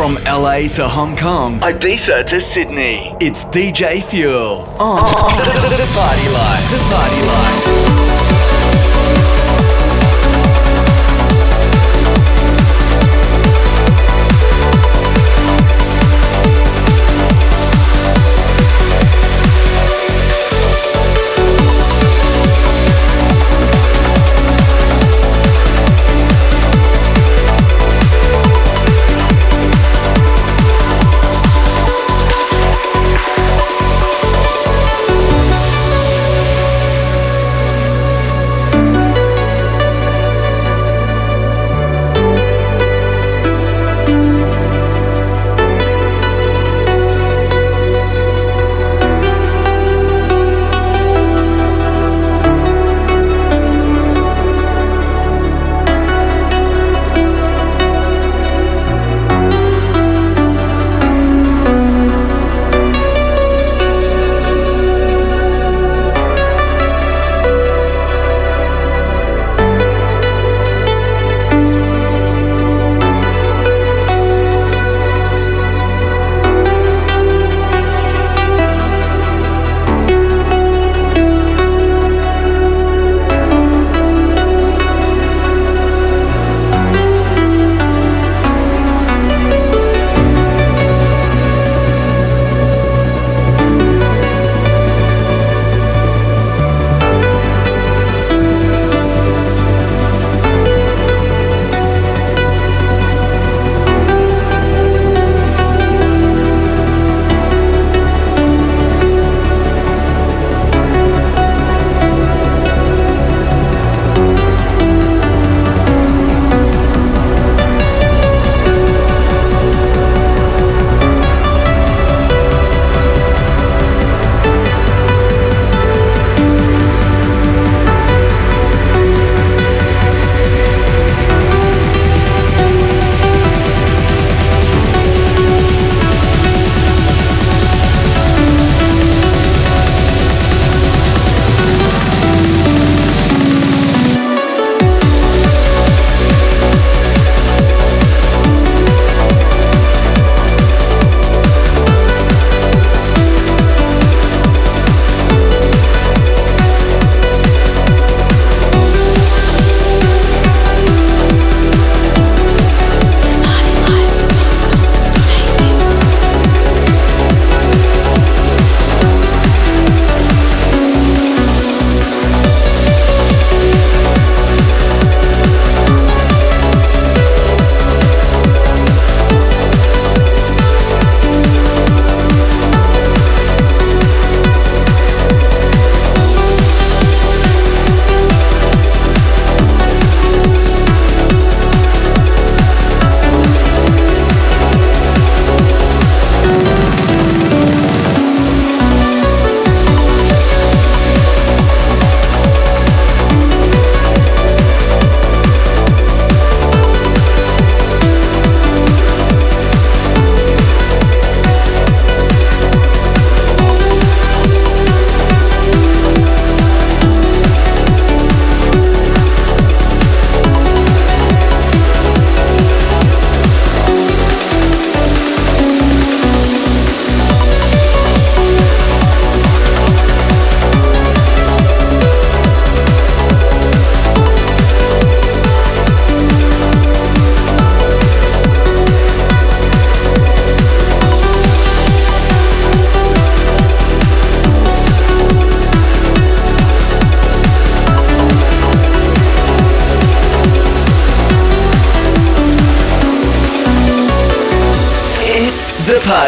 From LA to Hong Kong, Ibiza to Sydney, it's DJ Fuel on The Party Life. The Party Life.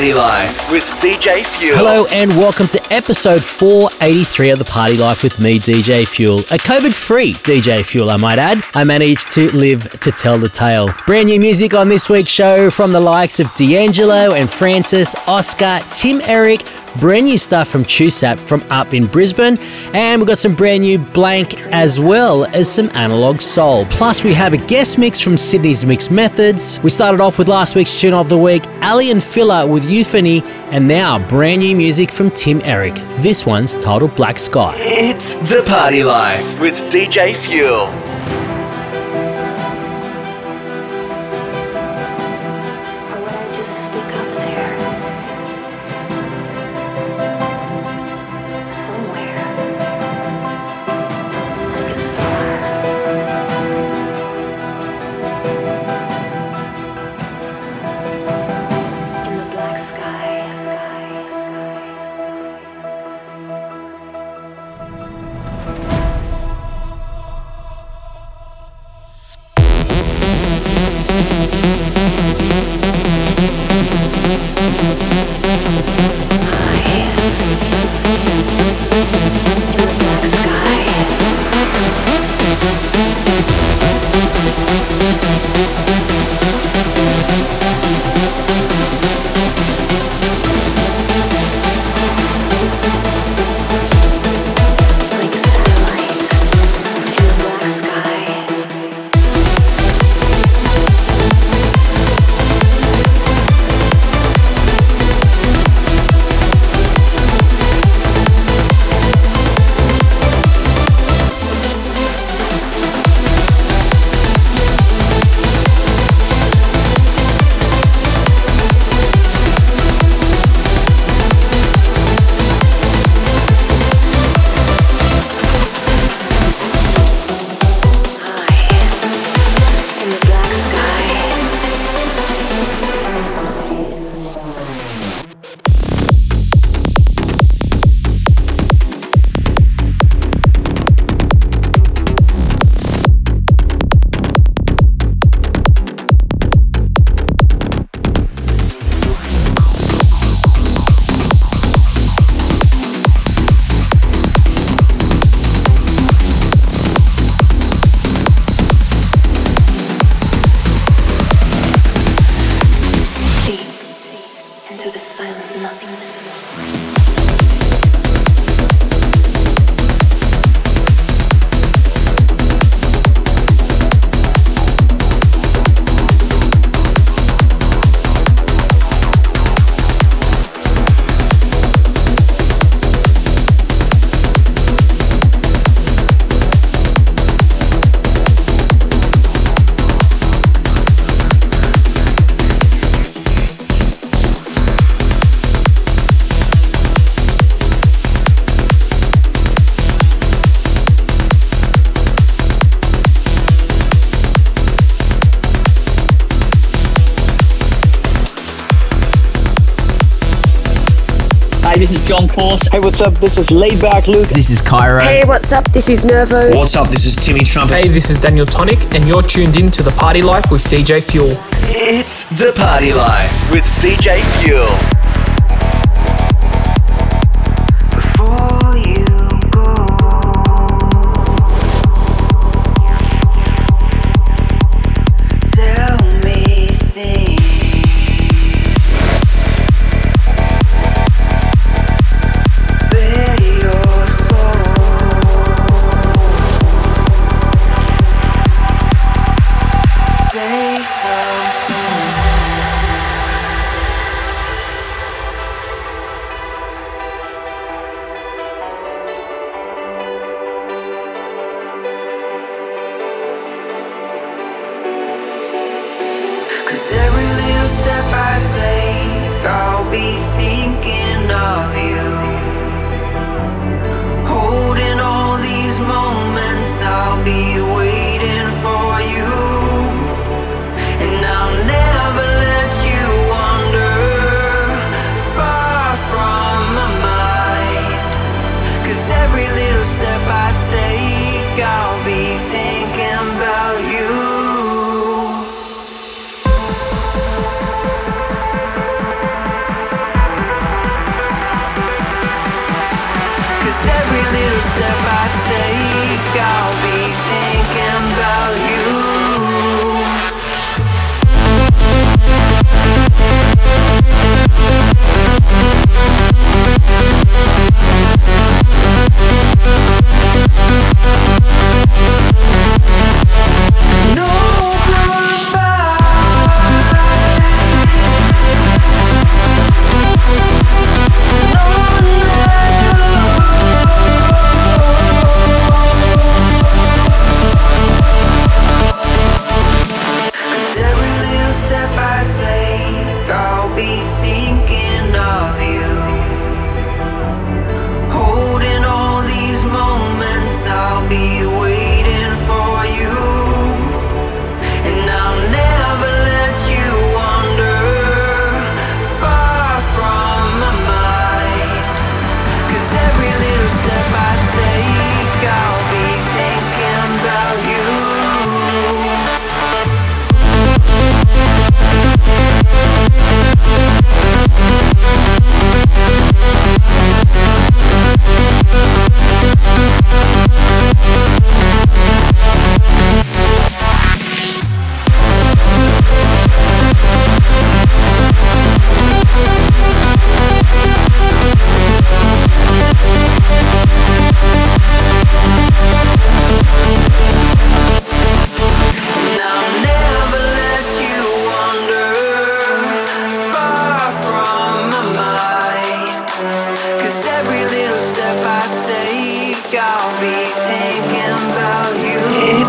Party Life with DJ Fuel. Hello and welcome to episode 483 of The Party Life with me, DJ Fuel. A COVID free DJ Fuel, I might add. I managed to live to tell the tale. Brand new music on this week's show from the likes of D'Angelo and Francis, Oscar, Tim Eric, brand new stuff from Chusap from up in Brisbane, and we've got some brand new Blanke as well as some analog soul. Plus, we have a guest mix from Sydney's Mixed Methods. We started off with last week's tune of the week, Aly and Fila with Euphony, and now brand new music from Tim Eric. This one's titled Black Sky. It's The Party Life with DJ Fuel. John Force. Hey, what's up? This is Laidback Luke. This is Cairo. Hey, what's up? This is Nervo. What's up? This is Timmy Trumpet. Hey, this is Daniel Tonic, and you're tuned in to The Party Life with DJ Fuel. It's The Party Life with DJ Fuel.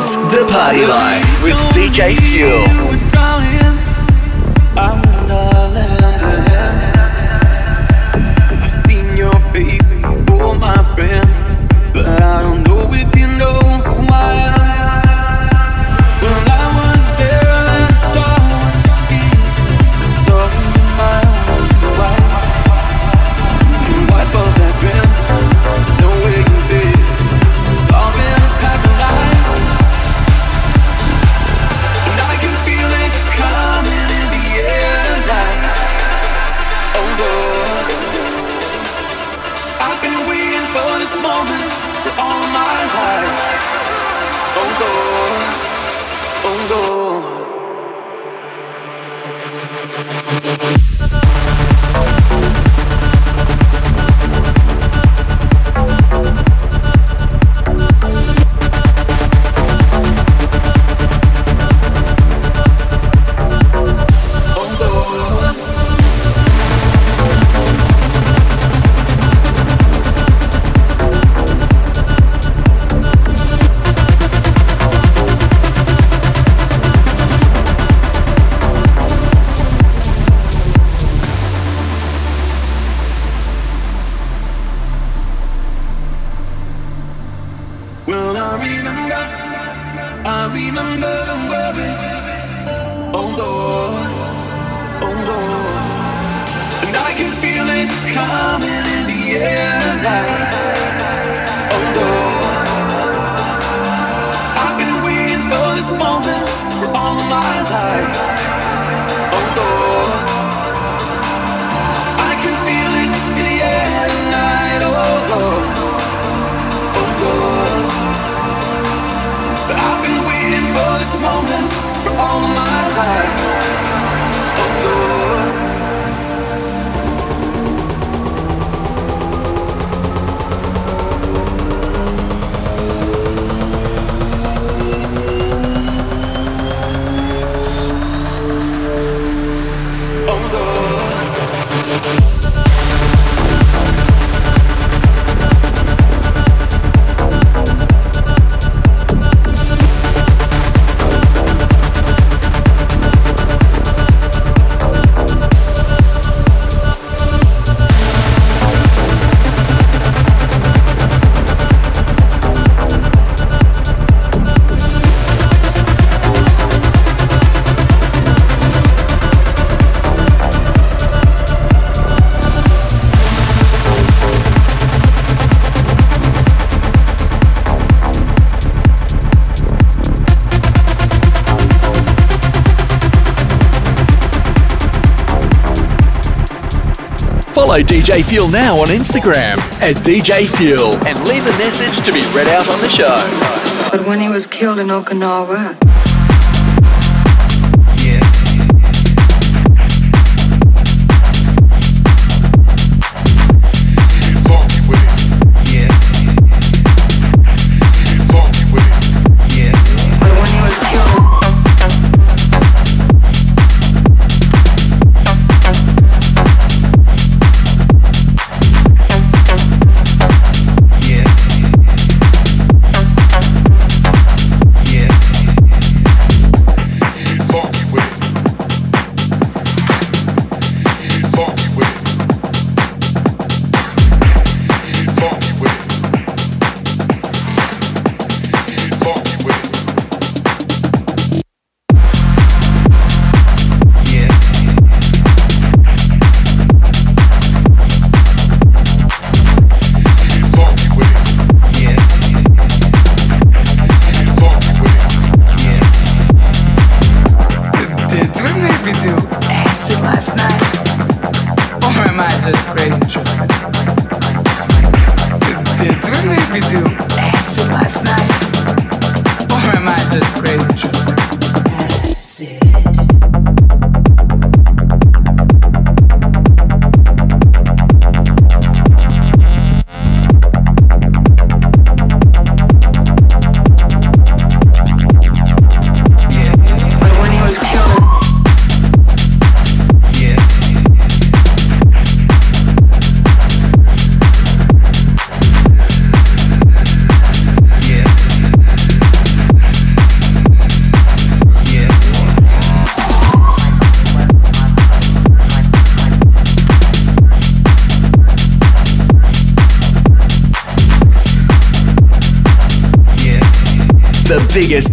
The Party Life with DJ Fuel. Follow DJ Fuel now on Instagram at DJ Fuel and leave a message to be read out on the show. But when he was killed in Okinawa,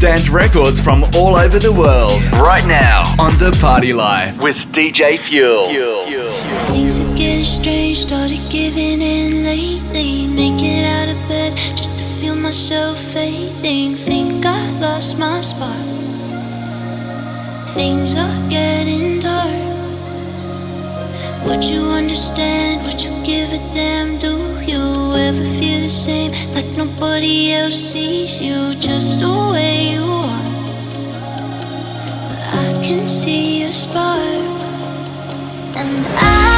dance records from all over the world. Right now on The Party Life with DJ Fuel. Things are getting strange, started giving in lately. Making out of bed just to feel myself fading. Think I lost my spot. Things are getting dark. Would you understand? Would you give a damn? Do you ever feel same? Like nobody else sees you just the way you are. I can see a spark, and I.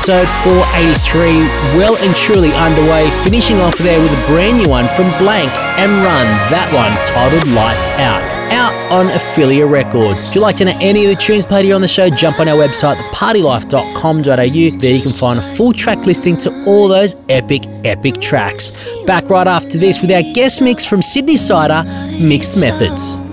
Episode 483, well and truly underway. Finishing off there with a brand new one from Blanke and Run. That one titled Lights Out. Out on Ophelia Records. If you'd like to know any of the tunes played here on the show, jump on our website, thepartylife.com.au. There you can find a full track listing to all those epic, epic tracks. Back right after this with our guest mix from Sydneysider, Mixed Methods.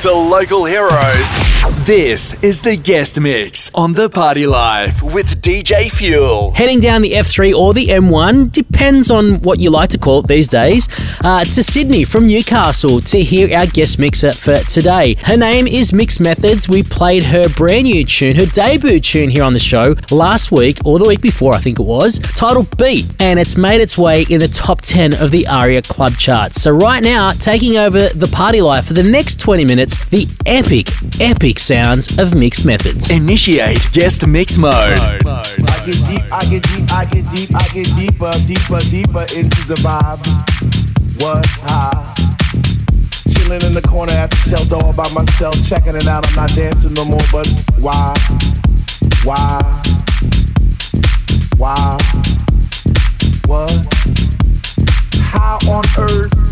to local heroes, this is the guest mix on The Party Life with DJ Fuel. Heading down the F3 or the M1, depends on what you like to call it these days, uh, to Sydney from Newcastle to hear our guest mixer for today. Her name is Mixed Methods. We played her brand new tune, her debut tune here on the show last week or the week before, I think it was, titled Beat, and it's made its way in the top 10 of the ARIA Club charts. So, right now, taking over the party life for the next 20 minutes, the epic, epic sounds of Mixed Methods. Initiate guest mix mode. I get deep, I get deep, I get deep, I get deeper, deeper, deeper into the vibe. What high? Chilling in the corner at the shelter all by myself, checking it out. I'm not dancing no more, but why? Why? Why? What? How on earth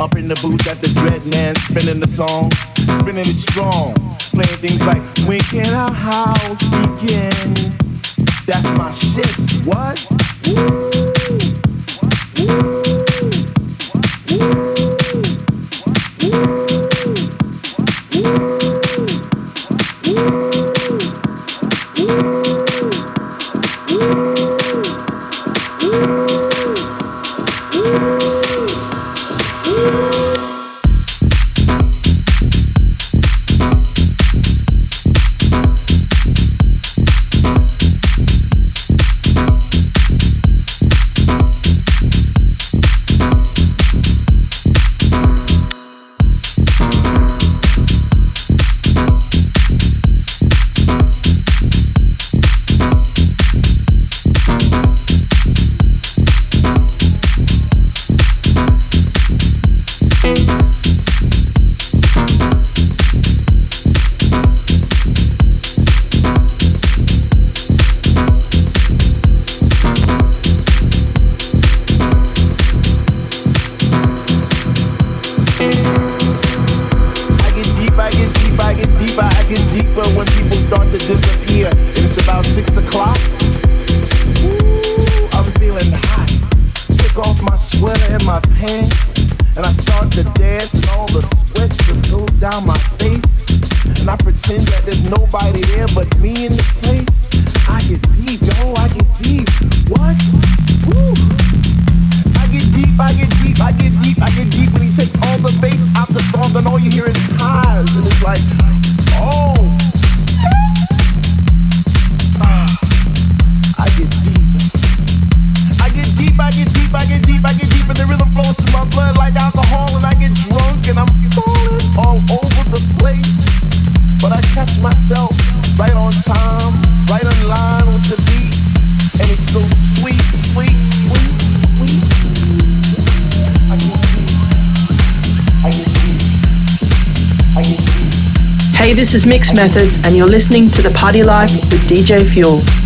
up in the booth at the dread man spinning the song, spinning it strong, playing things like When can our house begin? That's my shit. What? Woo! This is Mixed Methods, and you're listening to The Party Life with DJ Fuel.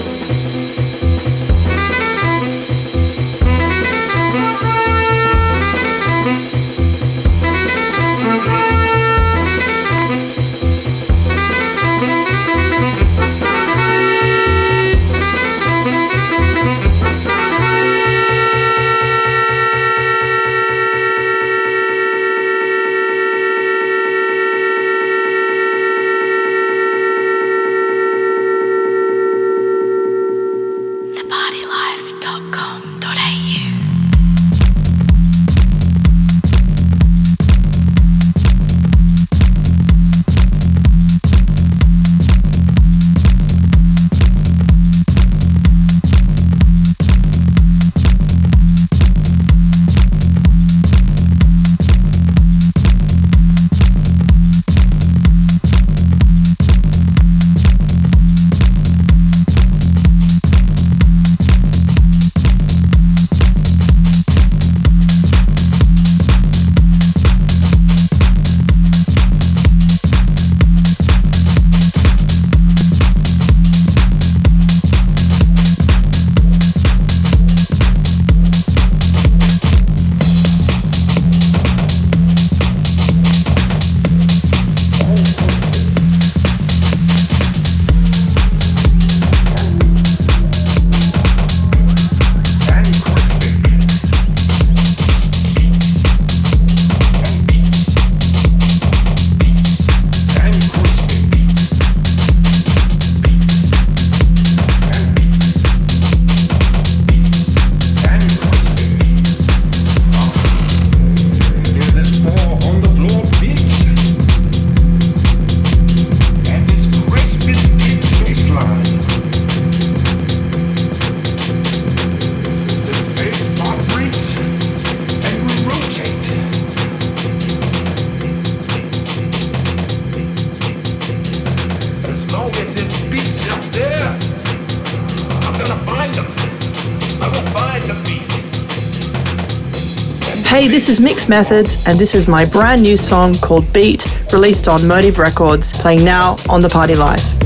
Hey, this is Mixed Methods, and this is my brand new song called Beat, released on Motive Records, playing now on the Party Life.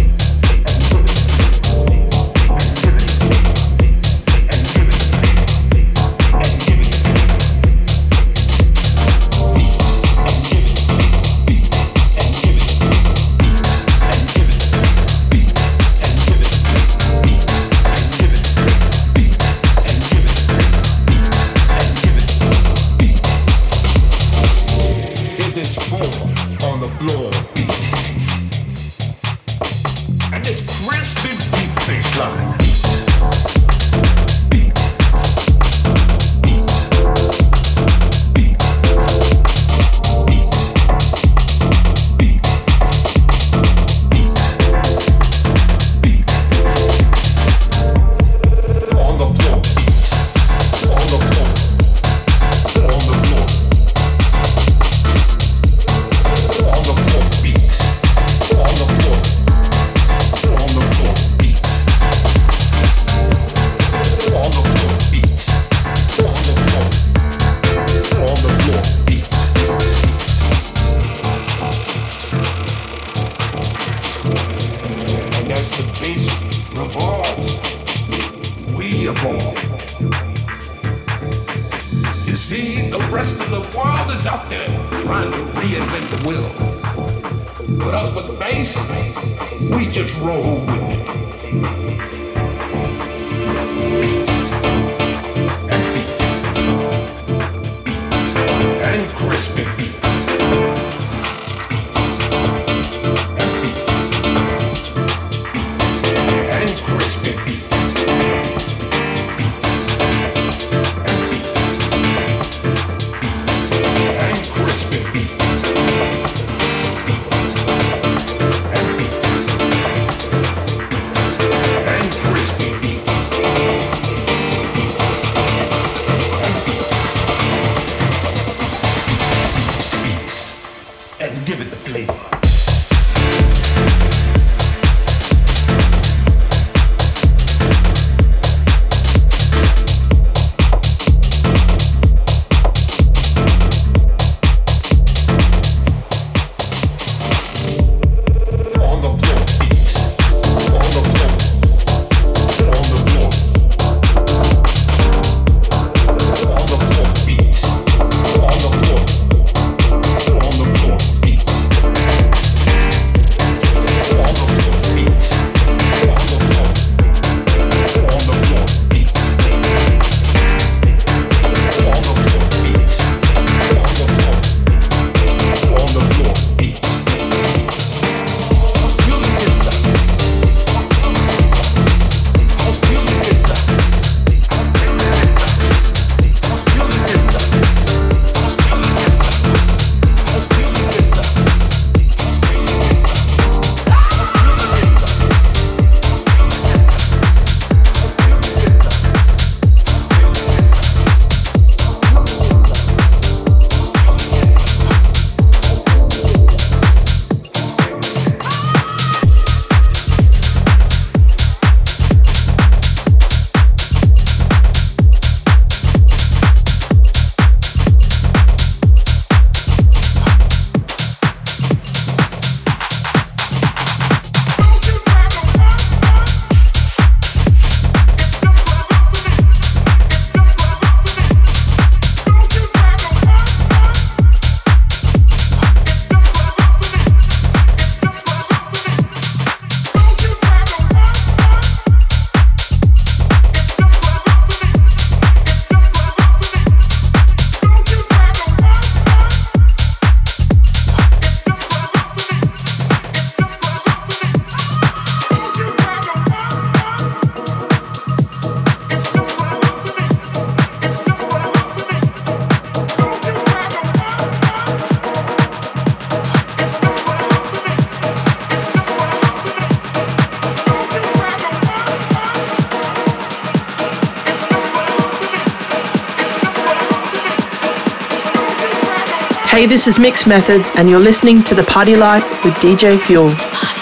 This is Mixed Methods, and you're listening to The Party Life with DJ Fuel.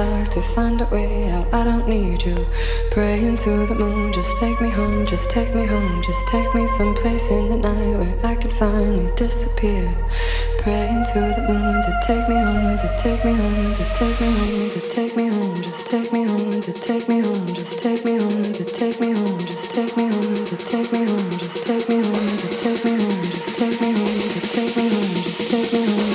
To find a way out. I don't need you. Praying to the moon, just take me home, just take me home, just take me someplace in the night where I can finally disappear. Praying to the moon to take me home, to take me home, to take me home, to take me home, just take me home, to take me home, just take me home, to take me home, just take me home, to take me home, just take me home, to take me home, just take me home, to take me home, just take me home,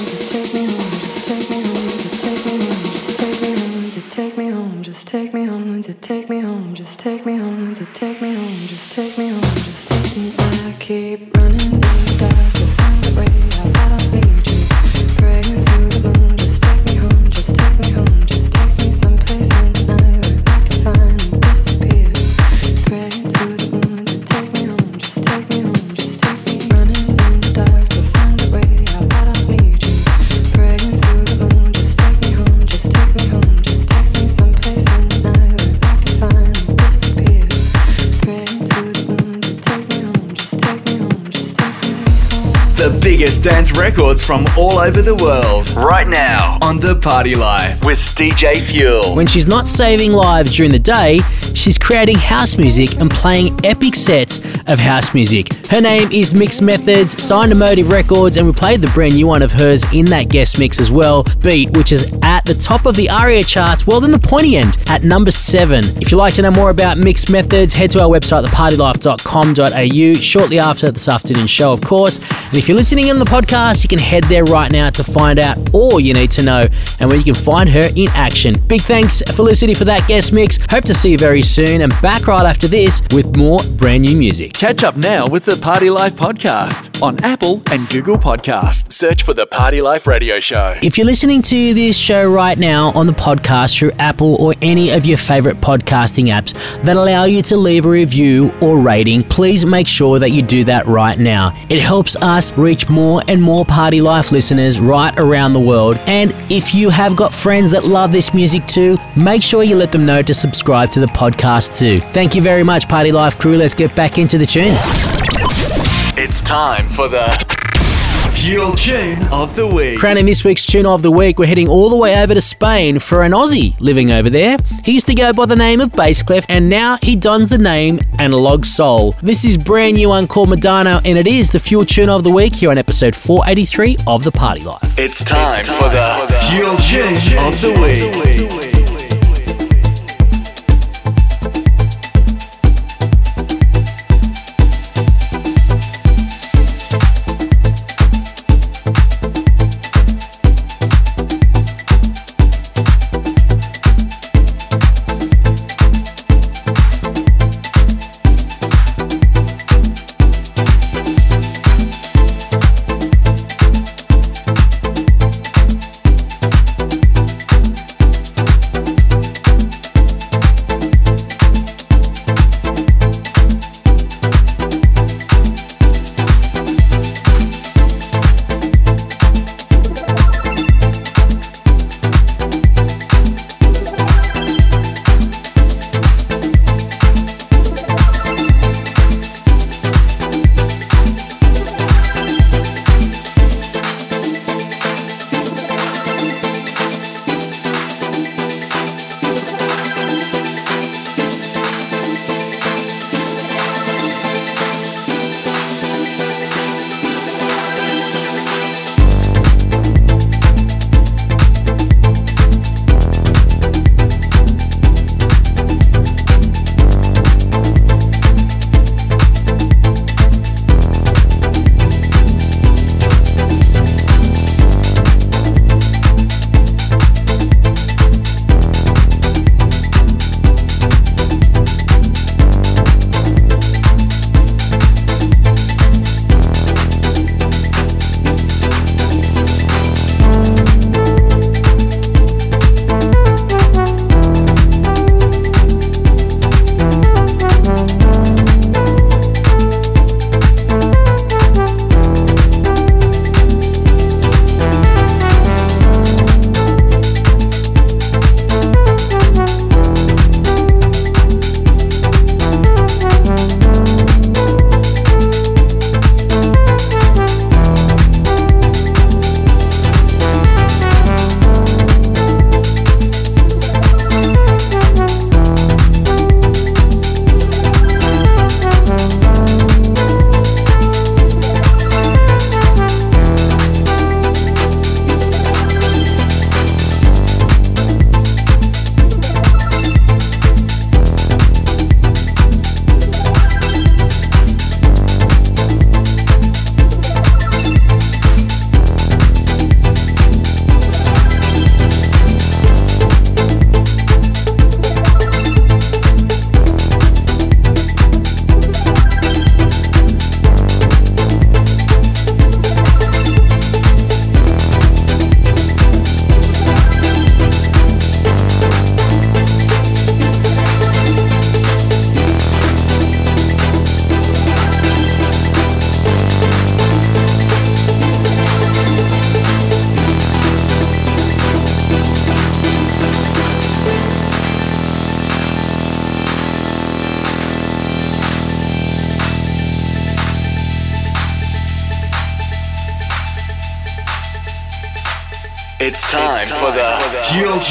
take me home, to take me home, just take me home, to take me home, just take me home, just take me. I keep records from all over the world. Right now on The Party Life with DJ Fuel. When she's not saving lives during the day, she's creating house music and playing epic sets of house music. Her name is Mixed Methods, signed to Motive Records, and we played the brand new one of hers in that guest mix as well, Beat, which is at the top of the ARIA charts, well, then the pointy end at number seven. If you'd like to know more about Mixed Methods, head to our website, thepartylife.com.au, shortly after this afternoon show, of course. And if you're listening on the podcast, you can head there right now to find out all you need to know and where you can find her in action. Big thanks, Felicity, for that guest mix. Hope to see you very soon and back right after this with more brand new music. Catch up now with the Party Life podcast on Apple and Google Podcast. Search for the Party Life Radio Show. If you're listening to this show right now on the podcast through Apple or any of your favorite podcasting apps that allow you to leave a review or rating, please make sure that you do that right now. It helps us reach more and more Party Life listeners right around the world. And if you have got friends that love this music too, make sure you let them know to subscribe to the podcast too. Thank you very much, Party Life crew. Let's get back into the tunes. It's time for the Fuel Tune of the Week. Crowning this week's tune of the week, we're heading all the way over to Spain for an Aussie living over there. He used to go by the name of Bass Kleph, and now he dons the name Analog Soul. This is brand new called Madonna, and it is the Fuel Tune of the Week here on episode 483 of The Party Life. It's time, for the Fuel Tune of the Week. It's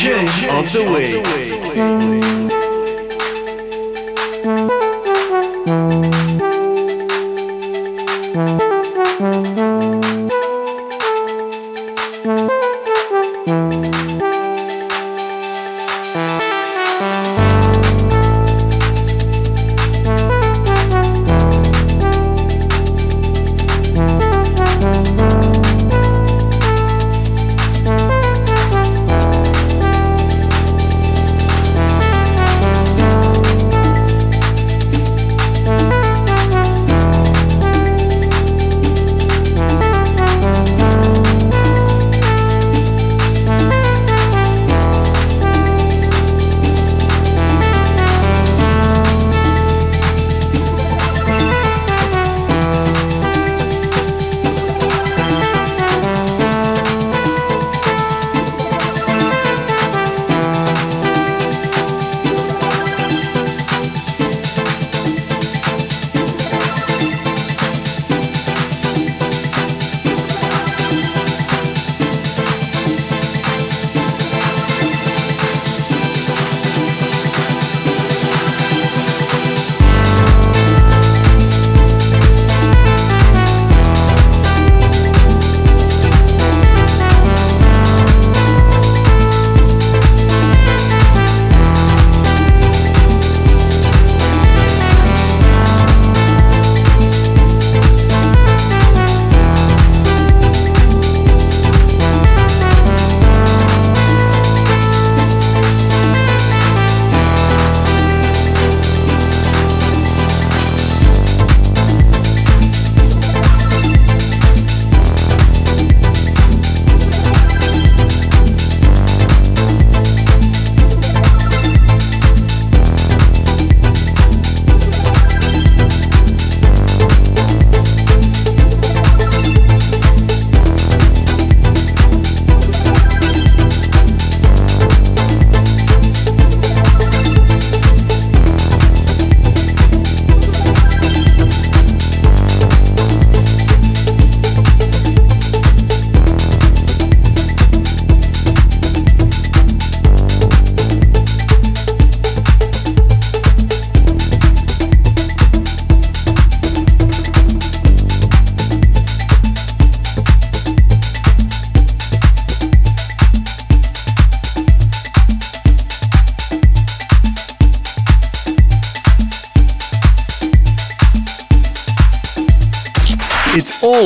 Of the Week.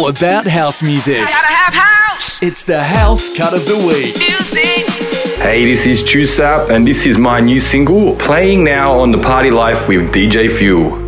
All about house music. House. It's the house cut of the week. Music. Hey, this is Chusap, and this is my new single, playing now on the Party Life with DJ Fuel.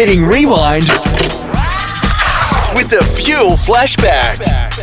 Hitting rewind with the Fuel Flashback.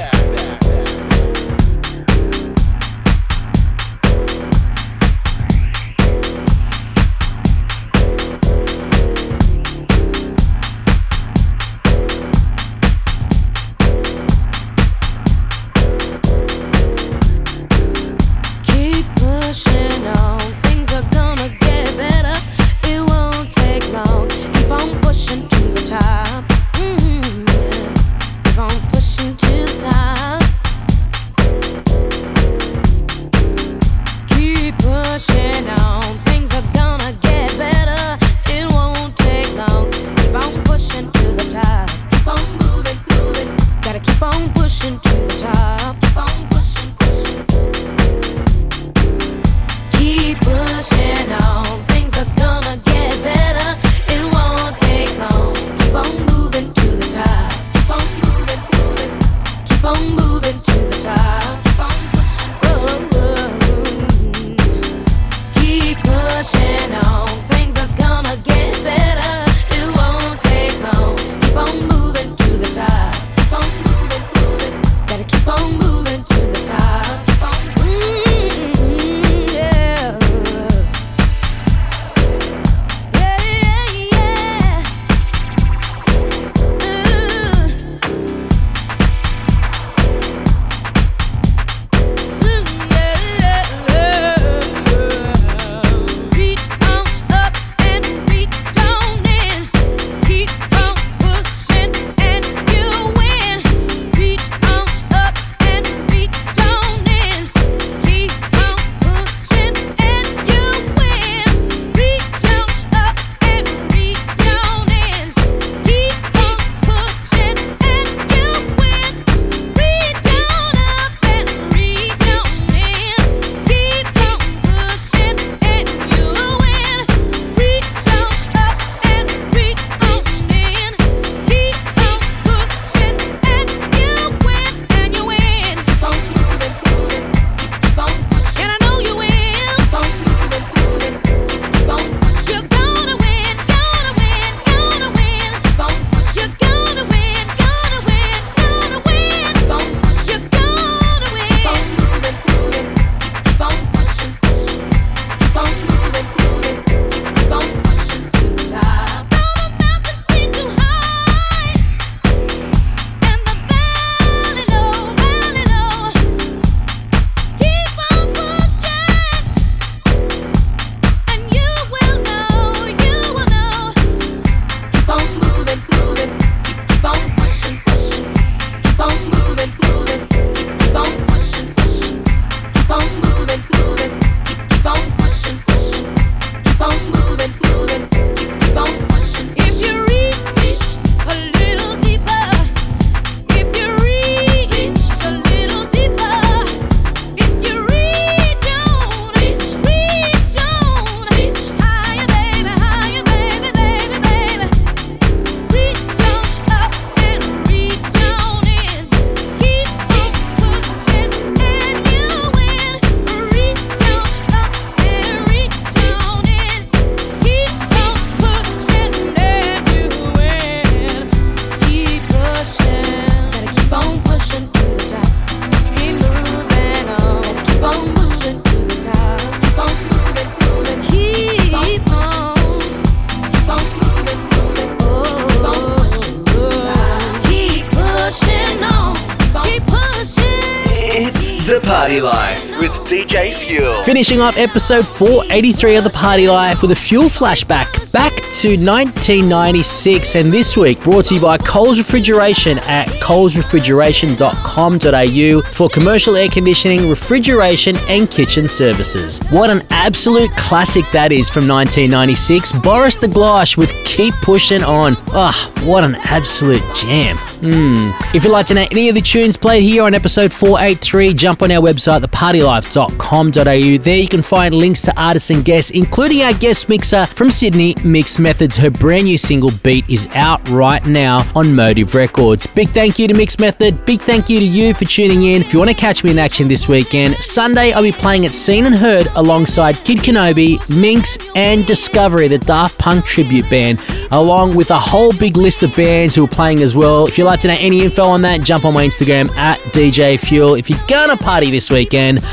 Finishing episode 483 of the Party Life with a fuel flashback back to 1996 and this week brought to you by Coles Refrigeration at colesrefrigeration.com.au for commercial air conditioning, refrigeration and kitchen services. What an absolute classic that is from 1996. Boris Dlugosch with Keep Pushing On. Ah, oh, what an absolute jam. Hmm. If you'd like to know any of the tunes played here on episode 483, jump on our website, thepartylife.com.au. There you can find links to artists and guests, including our guest mixer from Sydney, Mixed Methods. Her brand new single Beat is out right now on Motive Records. Big thank you to Mixed Method. Big thank you to you for tuning in. If you want to catch me in action this weekend, Sunday I'll be playing at Seen and Heard alongside Kid Kenobi, Minx, and Discovery, the Daft Punk tribute band, along with a whole big list of bands who are playing as well. If you'd like to know any info on that, jump on my Instagram at DJ Fuel. If you're gonna party this weekend,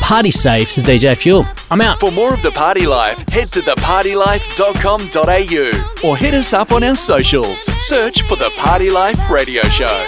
party safe, says DJ Fuel. I'm out. For more of the party life, head to thepartylife.com.au or hit us up on our socials. Search for the Party Life Radio Show.